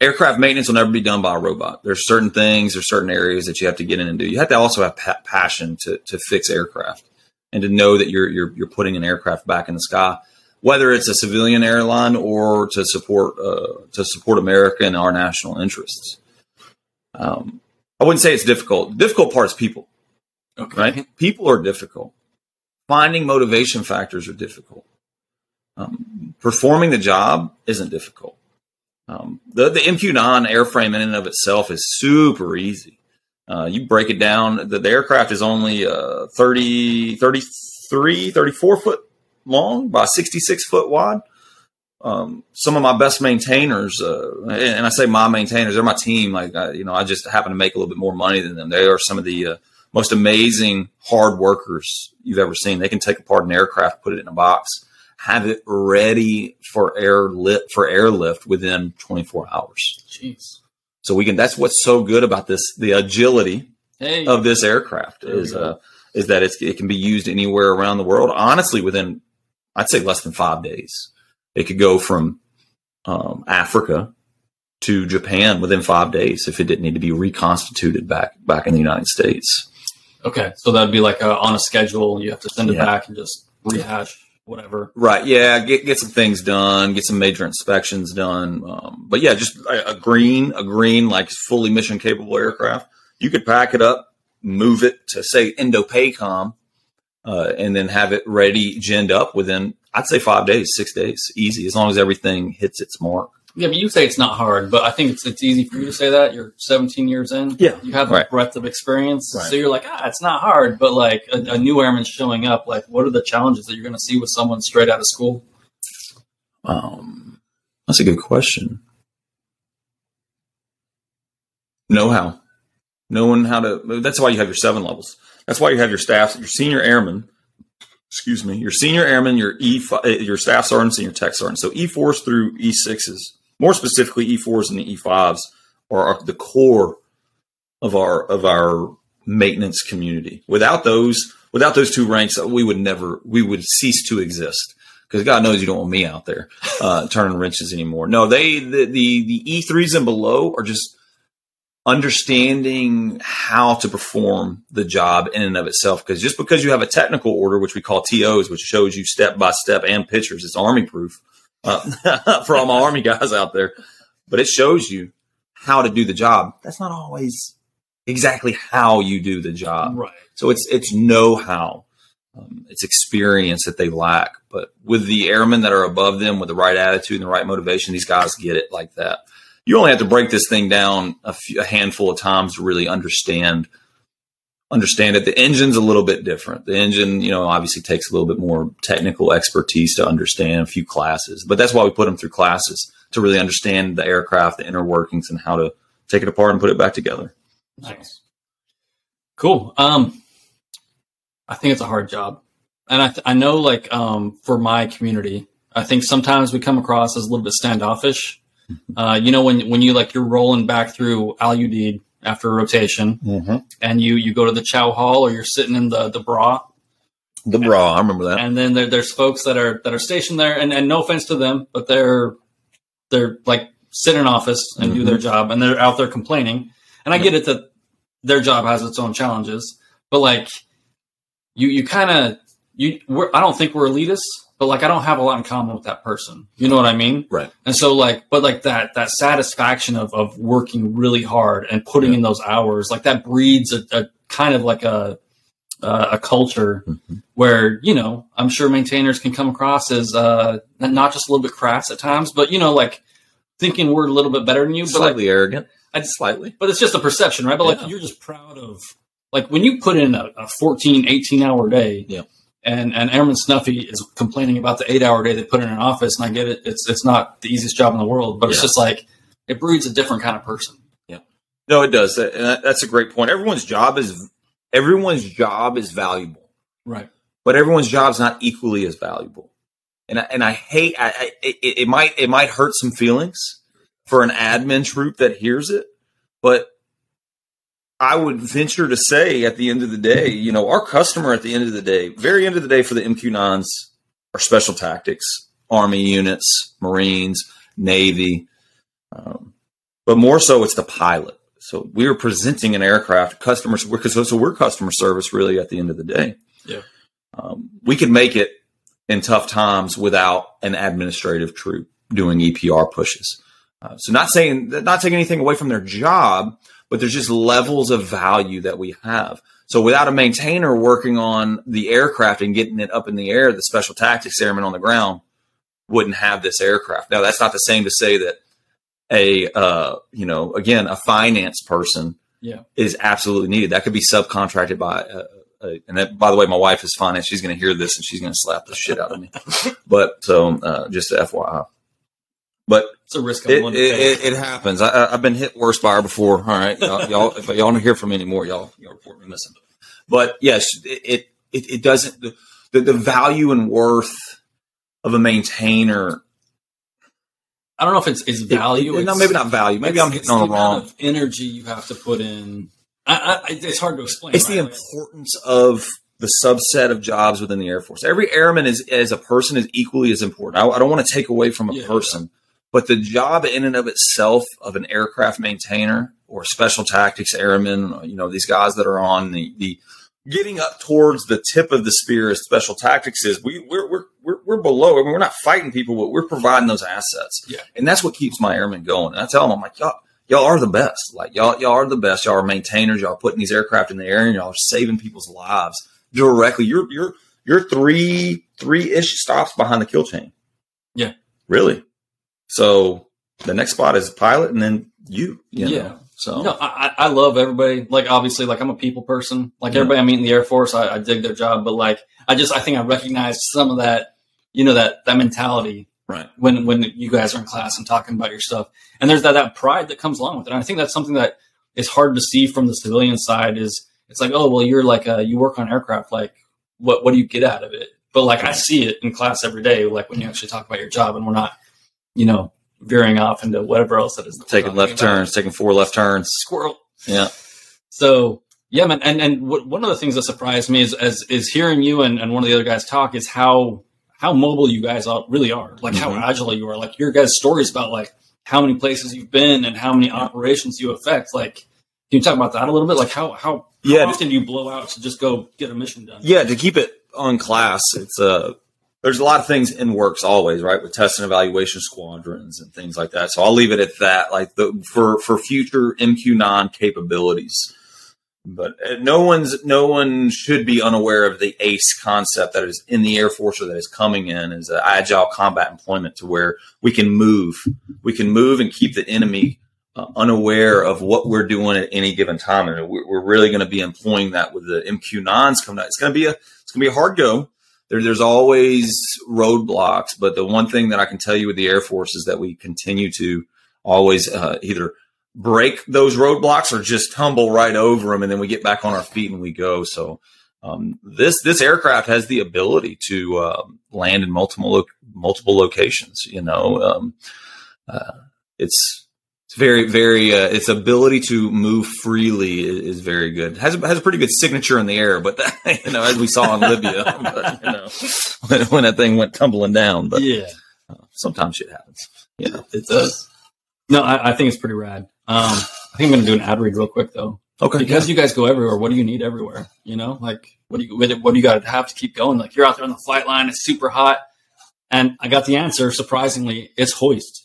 aircraft maintenance will never be done by a robot. There's certain things, there's certain areas that you have to get in and do. You have to also have pa- passion to, to fix aircraft and to know that you're, you're, you're putting an aircraft back in the sky, whether it's a civilian airline or to support, uh, to support America and our national interests. Um, I wouldn't say it's difficult. The difficult part is people Okay. right? People are difficult. Finding motivation factors are difficult. Um, performing the job isn't difficult. Um, the, the MQ9 airframe in and of itself is super easy. Uh, you break it down, the, the aircraft is only uh, 30, 33, 34 foot long by 66 foot wide. Um, some of my best maintainers, uh, and, I say my maintainers, they're my team. Like, uh, you know, I just happen to make a little bit more money than them. They are some of the uh, most amazing hard workers you've ever seen. They can take apart an aircraft, put it in a box, have it ready for air lit for airlift within 24 hours. Jeez. So we can. That's what's so good about this. The agility Hey. of this aircraft There is uh, is that it's, it can be used anywhere around the world. Honestly, within I'd say less than five days, it could go from um, Africa to Japan within five days if it didn't need to be reconstituted back back in the United States. Okay, so that'd be like a, on a schedule. You have to send it Yeah. back and just rehash whatever. Right. Yeah. Get get some things done. Get some major inspections done. Um, but yeah, just a, a green, a green like fully mission capable aircraft. You could pack it up, move it to say Indo-PACOM, uh, and then have it ready, ginned up within I'd say five days, six days, easy as long as everything hits its mark. Yeah, but you say it's not hard, but I think it's it's easy for you to say that. You're 17 years in. Yeah, you have a right. breadth of experience, Right. so you're like, ah, it's not hard. But like a, a new airman showing up, like, what are the challenges that you're going to see with someone straight out of school? Um, that's a good question. Know how, knowing how to. That's why you have your seven levels. That's why you have your staffs, your senior airmen. Excuse me, your senior airmen, your E, your staff sergeants, and your tech sergeants. So E fours through E sixes, more specifically E fours and the E fives, are are the core of our of our maintenance community. Without those, without those two ranks, we would never, we would cease to exist because God knows you don't want me out there uh, turning wrenches anymore. No, they the the the E threes and below are just understanding how to perform the job in and of itself. Because just because you have a technical order, which we call TOs, which shows you step by step and pictures, it's army proof uh, for all my army guys out there. But it shows you how to do the job. That's not always exactly how you do the job. right. So it's it's know how, um, it's experience that they lack. But with the airmen that are above them, with the right attitude and the right motivation, these guys get it like that. You only have to break this thing down a, few, a handful of times to really understand understand it. The engine's a little bit different. The engine, you know, obviously takes a little bit more technical expertise to understand a few classes, but that's why we put them through classes to really understand the aircraft, the inner workings, and how to take it apart and put it back together. Nice. Cool. Um, I think it's a hard job, and I th- I know like um for my community, I think sometimes we come across as a little bit standoffish. Uh, you know when when you like you're rolling back through Al Udeid after a rotation, Mm-hmm. and you you go to the chow hall or you're sitting in the the bra, The bra, I remember that. and then there, there's folks that are that are stationed there, and, and no offense to them, but they're they're like sit in office and do their job, and they're out there complaining. And I get it that their job has its own challenges, but like you you kind of you we're, I don't think we're elitists, but like I don't have a lot in common with that person. You know what I mean? Right. And so like, but like that that satisfaction of of working really hard and putting Yeah. in those hours, like that breeds a, a kind of like a uh, a culture Mhm. where you know I'm sure maintainers can come across as uh, not just a little bit crass at times, but you know like thinking we're a little bit better than you, but like Slightly arrogant. I- Slightly. but it's just a perception, right? But like you're just proud of like when you put in a, a 14, 18 hour day. Yeah. And and Airman Snuffy is complaining about the eight hour day they put in an office, and I get it. It's it's not the easiest job in the world, but it's just like it breeds a different kind of person. Yeah, no, it does. And That's a great point. Everyone's job is everyone's job is valuable, Right. but everyone's job is not equally as valuable. And I, and I hate. I, I, it, it might it might hurt some feelings for an admin troop that hears it, but I would venture to say at the end of the day, you know, our customer at the end of the day, very end of the day for the MQ9s are special tactics, Army units, Marines, Navy, um, but more so it's the pilot. So we are presenting an aircraft, customers, because so, so we're customer service really at the end of the day. Yeah. Um, we could make it in tough times without an administrative troop doing EPR pushes. Uh, so not saying, not taking anything away from their job, but there's just levels of value that we have. So without a maintainer working on the aircraft and getting it up in the air, the special tactics airmen on the ground wouldn't have this aircraft. Now that's not the same to say that a uh, you know again a finance person Yeah. is absolutely needed. That could be subcontracted by. Uh, uh, and that, by the way, my wife is finance. She's going to hear this and she's going to slap the shit out of me. but so uh, just FYI. But It's a risk I'm it, to take. it, it, happens. I, I've been hit worse by her before. All right, y'all, y'all if y'all don't hear from me anymore, y'all y'all report me missing. But yes, it it, it, doesn't the, the the value and worth of a maintainer. I don't know if it's it's value. It- it's, no, maybe not value. Maybe I'm hitting on the amount wrong. of energy you have to put in. I, I, it's hard to explain. It's the importance of the subset of jobs within the Air Force. Every airman is as a person is equally as important. I, I don't want to take away from a Yeah, person, But the job in and of itself of an aircraft maintainer or special tactics airmen, you know, these guys that are on the, the getting up towards the tip of the spear as special tactics is we we're we're we're, we're below. I mean, we're not fighting people, but we're providing those assets. Yeah. And that's what keeps my airmen going. And I tell them, I'm like, y'all, y'all are the best. Like y'all, y'all are the best. Y'all are maintainers. Y'all are putting these aircraft in the air and y'all are saving people's lives directly. You're you're you're three three ish stops behind the kill chain. Yeah. Really. So the next spot is pilot and then you. you Yeah. Know? So No, I, I love everybody. Like, obviously, like I'm a people person. Like Yeah. everybody I meet in the Air Force, I, I dig their job. But like, I just, I think I recognize some of that, you know, that that mentality right. when when you guys are in class and talking about your stuff. And there's that that pride that comes along with it. And I think that's something that is hard to see from the civilian side. Is it's like, oh, well, you're like, uh, you work on aircraft. Like, what what do you get out of it? But like, I see it in class every day. Like when you actually talk about your job, and we're not, you know, veering off into whatever else that is Taking left about. turns, taking four left turns. Squirrel. Yeah. So yeah, man, and and what, one of the things that surprised me is as is hearing you and, and one of the other guys talk is how how mobile you guys all really are, like how Mhm. agile you are, like your guys' stories about like how many places you've been and how many operations you affect. Like, can you talk about that a little bit? Like how how, how Yeah. often do you blow out to just go get a mission done? Yeah, to keep it on class, it's uh there's a lot of things in works always, right? With test and evaluation squadrons and things like that. So I'll leave it at that. Like the for for future MQ9 capabilities. But uh, no one's no one should be unaware of the ACE concept that is in the Air Force or that is coming in an agile combat employment to where we can move, we can move and keep the enemy uh, unaware of what we're doing at any given time, and we're, we're really going to be employing that with the MQ9s coming out. It's going to be a it's going to be a hard go. There, there's always roadblocks, but the one thing that I can tell you with the Air Force is that we continue to always uh, either break those roadblocks or just tumble right over them, and then we get back on our feet and we go. So um, this this aircraft has the ability to uh, land in multiple lo- multiple locations. You know, um, uh, it's it's very very uh, its ability to move freely is, is very good. has a, has a pretty good signature in the air, but that, you know, as we saw in Libya, but, you know, when, when that thing went tumbling down. But yeah, uh, sometimes shit happens. You know, it does. No, I, I think it's pretty rad. Um, I think I'm going to do an ad read real quick though. okay, because you guys go everywhere. What do you need everywhere? You know, like what do you what do you got to have to keep going? Like you're out there on the flight line, it's super hot, and I got the answer. Surprisingly, it's Hoist.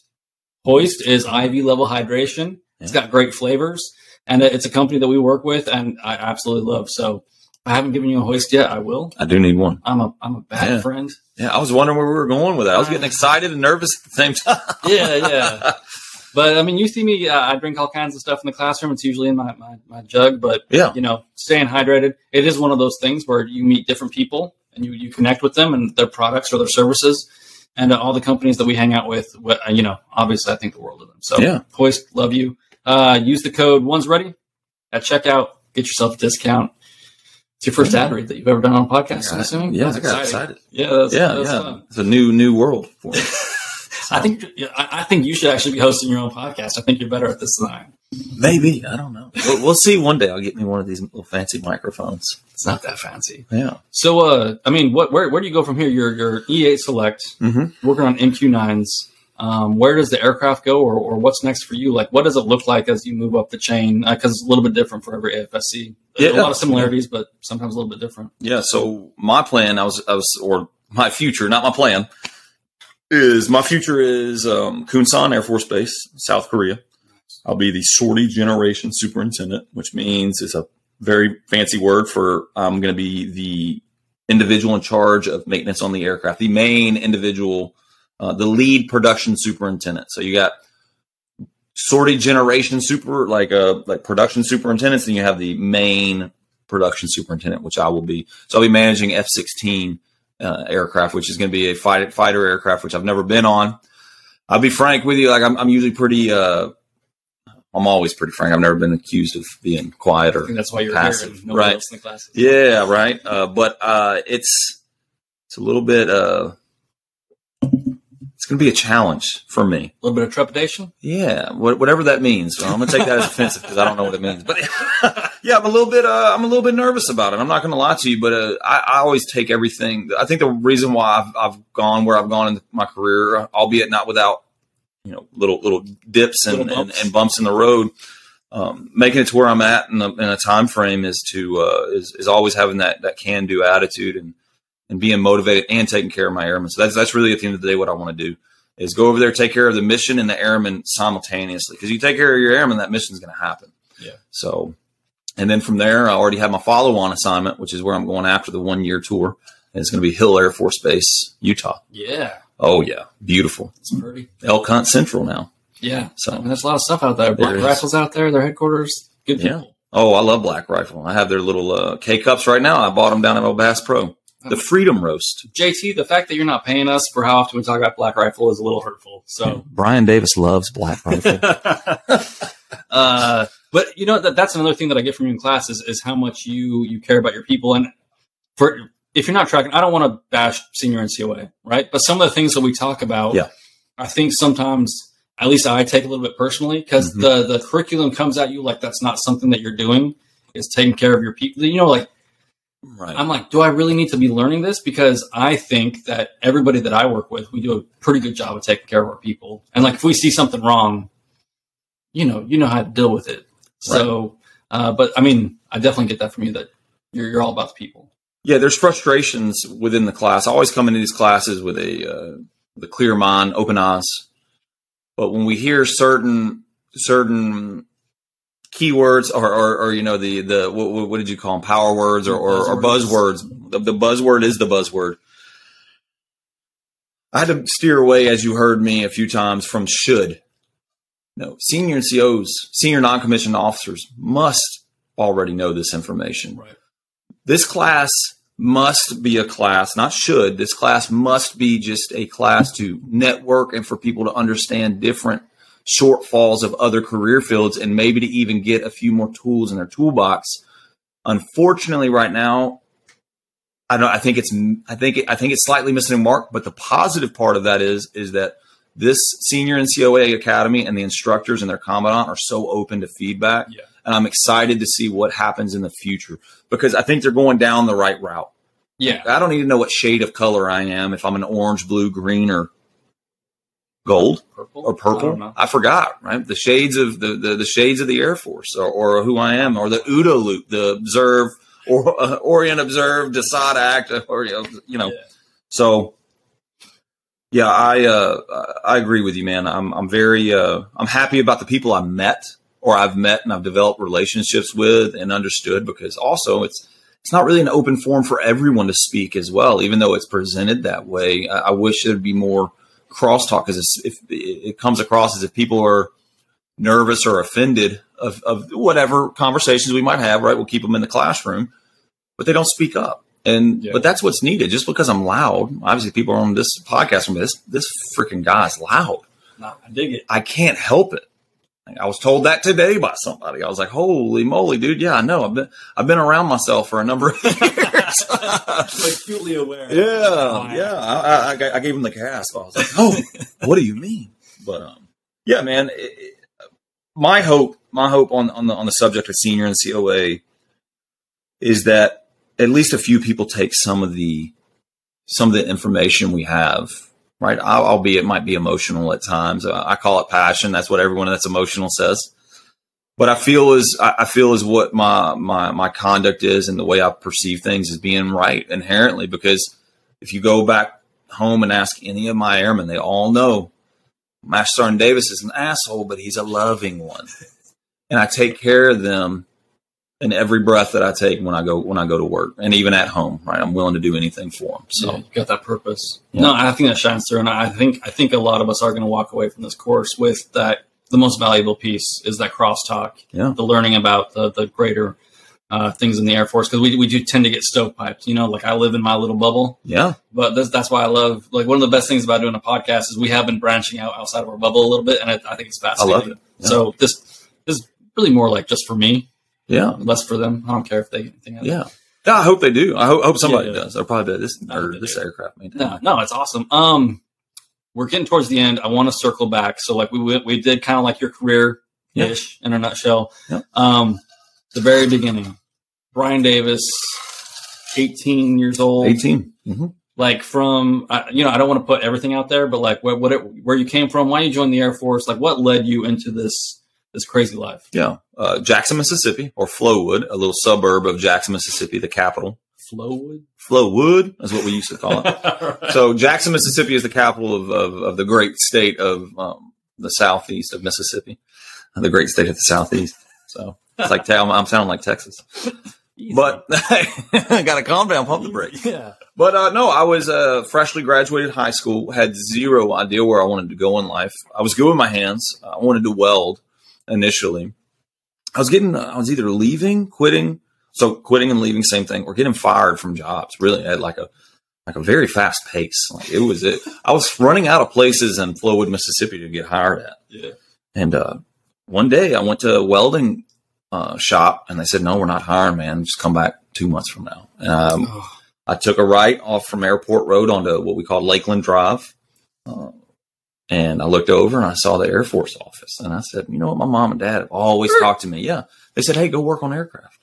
Hoist is IV level hydration. It's got great flavors, and it's a company that we work with, and I absolutely love. So I haven't given you a Hoist yet. I will. I do need one. I'm a I'm a bad Yeah. friend. Yeah, I was wondering where we were going with that. I was getting excited and nervous at the same time. Yeah, yeah. But I mean, you see me. Uh, I drink all kinds of stuff in the classroom. It's usually in my, my, my jug, but Yeah. you know, staying hydrated. It is one of those things where you meet different people and you, you connect with them and their products or their services. And uh, all the companies that we hang out with, uh, you know, obviously I think the world of them. So, Yeah. Hoist, love you. Uh, use the code one's ready at checkout. Get yourself a discount. It's your first ad read that you've ever done on a podcast. I'm assuming. Yeah, I got excited. Yeah, that's, Yeah, that's yeah. fun. It's a new new world for me. I think I, I think you should actually be hosting your own podcast. I think you're better at this than I am. Maybe I don't know. We'll, we'll see. One day I'll get me one of these little fancy microphones. It's not that fancy. Yeah. So, uh, I mean, what where where do you go from here? You're you're E8 select, Mm-hmm. working on MQ9s. Um, where does the aircraft go, or, or what's next for you? Like, what does it look like as you move up the chain? Because it's a little bit different for every AFSC. There's Yeah. a lot of similarities, but sometimes a little bit different. Yeah. So my plan, I was, I was, or my future, not my plan, is my future is um, Kunsan Air Force Base, South Korea. I'll be the sortie generation superintendent, which means it's a very fancy word for I'm going to be the individual in charge of maintenance on the aircraft, the main individual, uh, the lead production superintendent. So you got sortie generation super, like uh, like production superintendents, and you have the main production superintendent, which I will be. So I'll be managing F 16 uh, aircraft, which is going to be a fight, fighter aircraft, which I've never been on. I'll be frank with you. Like I'm, I'm usually pretty, uh, I'm always pretty frank. I've never been accused of being quiet or that's why you're Passive, right. else in the classes. yeah, right. Uh, but uh, it's it's a little bit. Uh, going to be a challenge for me. A little bit of trepidation. Yeah, wha- whatever that means. So I'm going to take that as offensive because I don't know what it means. But yeah, I'm a little bit. Uh, I'm a little bit nervous about it. I'm not going to lie to you, but uh, I, I always take everything. I think the reason why I've, I've gone where I've gone in my career, albeit not without you know little little dips and, Little and, bumps. and bumps in the road. Um, making it to where I'm at in a, in a time frame is to uh, is, is always having that that can do attitude and and being motivated and taking care of my airmen. So that's that's really at the end of the day what I want to do is go over there, take care of the mission and the airmen simultaneously. Because you take care of your airmen, that mission's going to happen. Yeah. So, and then from there, I already have my follow on assignment, which is where I'm going after the one year tour. And it's going to be Hill Air Force Base, Utah. Yeah, Oh yeah, beautiful. it's pretty. Elk Hunt Central now. Yeah, So- I mean, there's a lot of stuff out there. Black There. Rifles out there, their headquarters, good Yeah. Oh, I love Black Rifle. I have their little uh, K cups right now. I bought them down at Old Bass Pro. The Freedom Roast. JT, the fact that you're not paying us for how often we talk about Black Rifle is a little hurtful. So, Brian Davis loves Black Rifle. uh, but you know that that's another thing that I get from you in class is, is how much you you care about your people. And for if you're not tracking, I don't want to bash senior NCOA, right? But some of the things that we talk about, Yeah. I think sometimes at least I take a little bit personally because Mhm. the the curriculum comes at you like that's not something that you're doing. It's taking care of your people. You know, like right. I'm like, do I really need to be learning this? Because I think that everybody that I work with, we do a pretty good job of taking care of our people. And like, if we see something wrong, you know, you know how to deal with it. So, uh, but I mean, I definitely get that from you that you're, you're all about the people. Yeah, there's frustrations within the class. I always come into these classes with a uh, the clear mind, open eyes. But when we hear certain certain keywords or, or, or you know the the what, what did you call them power words or, or, or buzzwords. the, the buzzword is the buzzword. I had to steer away as you heard me a few times from should. No senior ncos senior non-commissioned officers must already know this information. Right. this class must be a class, not should. This class must be just a class to network and for people to understand different shortfalls of other career fields and maybe to even get a few more tools in their toolbox. Unfortunately, right now, I don't. I think it's. I think. It, I think it's slightly missing a mark. But the positive part of that is is that this senior NCOA academy and the instructors and their commandant are so open to feedback Yeah. and I'm excited to see what happens in the future because I think they're going down the right route. Yeah. I don't even know what shade of color I am, if I'm an orange, blue, green, or gold Purple or purple. know. I, forgot, right? The shades of the, the, the shades of the Air Force or, or who I am or the OODA loop, the observe or uh, orient, observe, decide, act, or, you know, you know. Yeah. So yeah, I, uh, I agree with you, man. I'm, I'm very, uh, I'm happy about the people I met or I've met and I've developed relationships with and understood because also it's, it's not really an open forum for everyone to speak as well, even though it's presented that way. I, I wish there'd be more crosstalk because if it comes across as if people are nervous or offended of, of whatever conversations we might have, right? We'll keep them in the classroom, but they don't speak up. And Yeah. but that's what's needed. Just because I'm loud, obviously people are on this podcast from this this freaking guy's loud. No, I dig it. I can't help it. I was told that today by somebody. I was like, "Holy moly, dude! Yeah, I know. I've been I've been around myself for a number of years." Acutely aware. yeah, yeah. I, I, I gave him the cast. I was like, "Oh, what do you mean?" But um, yeah, man. It, it- my hope, my hope on on the on the subject of senior NCOA is that at least a few people take some of the some of the information we have. Right, Al- albeit it might be emotional at times. Uh, I call it passion. That's what everyone that's emotional says. But I feel is I feel is what my my my conduct is and the way I perceive things is being right inherently. Because if you go back home and ask any of my airmen, they all know Master Sergeant Davis is an asshole, but he's a loving one, and I take care of them in every breath that I take when I go when I go to work, and even at home. Right, I'm willing to do anything for them. So you got that purpose. Yeah. No, I think that shines through, and I think I think a lot of us are going to walk away from this course with that. The most valuable piece is that crosstalk, Yeah. the learning about the the greater uh, things in the Air Force because we we do tend to get stovepiped. You know, like I live in my little bubble, yeah, but that's that's why I love like one of the best things about doing a podcast is we have been branching out outside of our bubble a little bit, and I, I think it's I fascinating. love it. Yeah. So this, this is really more like just for me, yeah, less for them. I don't care if they get anything out of it. yeah. Yeah, I hope they do. I hope, hope somebody Yeah, yeah. does. They'll probably be this or this do. aircraft. No, no, it's awesome. Um, we're getting towards the end. I want to circle back. So, like we went, we did kind of like your career ish in a nutshell. Yep. Um, the very beginning, Brian Davis, eighteen years old. 18. Mm-hmm. like from uh, you know I don't want to put everything out there, but like what, what it, where you came from, why you joined the Air Force, like what led you into this this crazy life? Yeah, uh, Jackson, Mississippi, or Flowood, a little suburb of Jackson, Mississippi, the capital. Flowood. Flowood is what we used to call it. right. So Jackson, Mississippi, is the capital of of, of the great state of um, the southeast of Mississippi, the great state of the southeast. So it's like I'm, I'm sounding like Texas. Easy. But I got to calm down, pump the brakes. Yeah. But uh, no, I was uh, freshly graduated high school, had zero idea where I wanted to go in life. I was good with my hands. I wanted to weld initially. I was getting, I was either leaving, quitting. So quitting and leaving, same thing, or getting fired from jobs. Really, at like a like a very fast pace. Like it was it. I was running out of places in Flowood, Mississippi to get hired at. Yeah. And uh, one day I went to a welding uh, shop and they said, no, we're not hiring, man. Just come back two months from now. Um, oh. I took a right off from Airport Road onto what we call Lakeland Drive. Uh, and I looked over and I saw the Air Force office. And I said, you know what? My mom and dad have always talked to me. Yeah. They said, hey, go work on aircraft.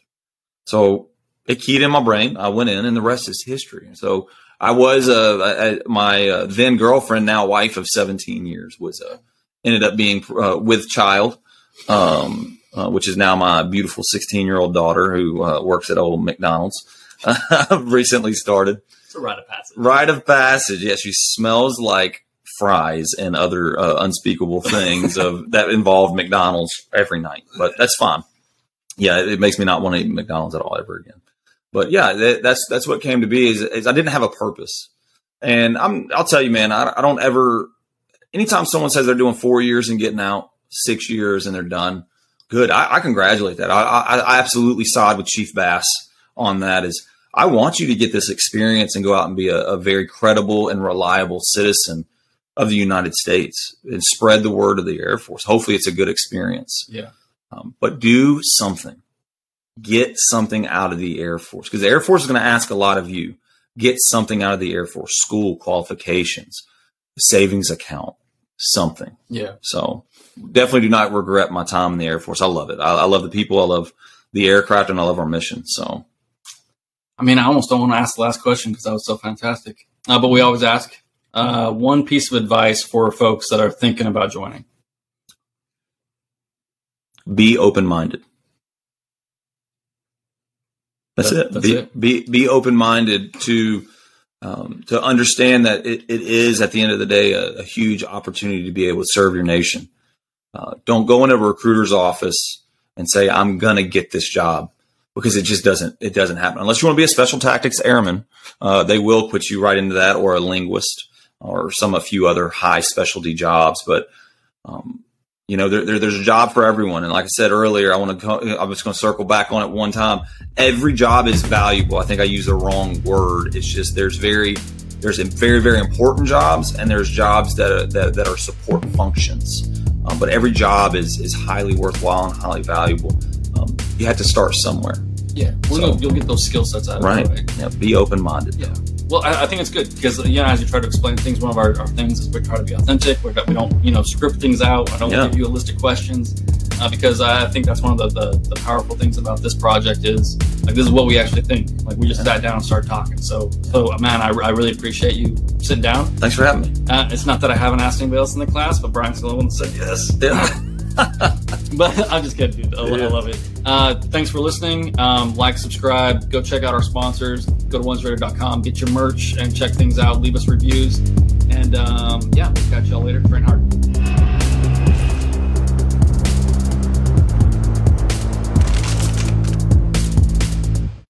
So it keyed in my brain. I went in and the rest is history. So I was, uh, my uh, then girlfriend, now wife of 17 years was, uh, ended up being uh, with child. Um, uh, which is now my beautiful 16 year old daughter who uh, works at old McDonald's. recently started. It's a rite of passage. Rite of passage. Yes, she smells like fries and other uh, unspeakable things of that involve McDonald's every night. But that's fine. Yeah, it makes me not want to eat McDonald's at all ever again. But yeah, that, that's that's what came to be. Is, is, I didn't have a purpose, and I'm I'll tell you, man, I, I don't ever. Anytime someone says they're doing four years and getting out, six years and they're done, good. I, I congratulate that. I, I, I, absolutely side with Chief Bass on that. Is I want you to get this experience and go out and be a, a very credible and reliable citizen of the United States and spread the word of the Air Force. Hopefully, it's a good experience. Yeah. Um, but do something. Get something out of the Air Force because the Air Force is going to ask a lot of you. Get something out of the Air Force, school qualifications, savings account, something. Yeah. So definitely do not regret my time in the Air Force. I love it. I, I love the people. I love the aircraft, and I love our mission. So, I mean, I almost don't want to ask the last question because that was so fantastic. Uh, but we always ask uh, one piece of advice for folks that are thinking about joining. Be open minded. That's, that, it. That's be, it. Be be open minded to um, to understand that it, it is at the end of the day a, a huge opportunity to be able to serve your nation. Uh, don't go into a recruiter's office and say, I'm going to get this job because it just doesn't, it doesn't happen. Unless you want to be a special tactics airman, uh, they will put you right into that or a linguist or some, a few other high specialty jobs. But, um, you know, there, there, there's a job for everyone. And like I said earlier, I want to, I'm just going to circle back on it one time. Every job is valuable. I think I used the wrong word. It's just, there's very, there's very, very important jobs and there's jobs that are, that, that are support functions. Um, but every job is is highly worthwhile and highly valuable. Um, you have to start somewhere. Yeah, well, so, you'll, you'll, get those skill sets out right. of it. Right. Yeah, be open minded. Yeah. Well, I, I, think it's good because you know, as you try to explain things, one of our, our things is we try to be authentic. We're, we don't, you know, script things out. I don't yeah. give you a list of questions uh, because I think that's one of the, the, the powerful things about this project is like this is what we actually think. Like we just sat down and started talking. So, so man, I, I really appreciate you sitting down. Thanks for having me. Uh, it's not that I haven't asked anybody else in the class, but Brian's the only one that said yes. Yeah. but I'm just kidding, dude. I, yeah. I love it. Uh, thanks for listening. Um, like, subscribe. Go check out our sponsors. Go to onesready.com. Get your merch and check things out. Leave us reviews. And um, yeah, we'll catch y'all later. Train hard.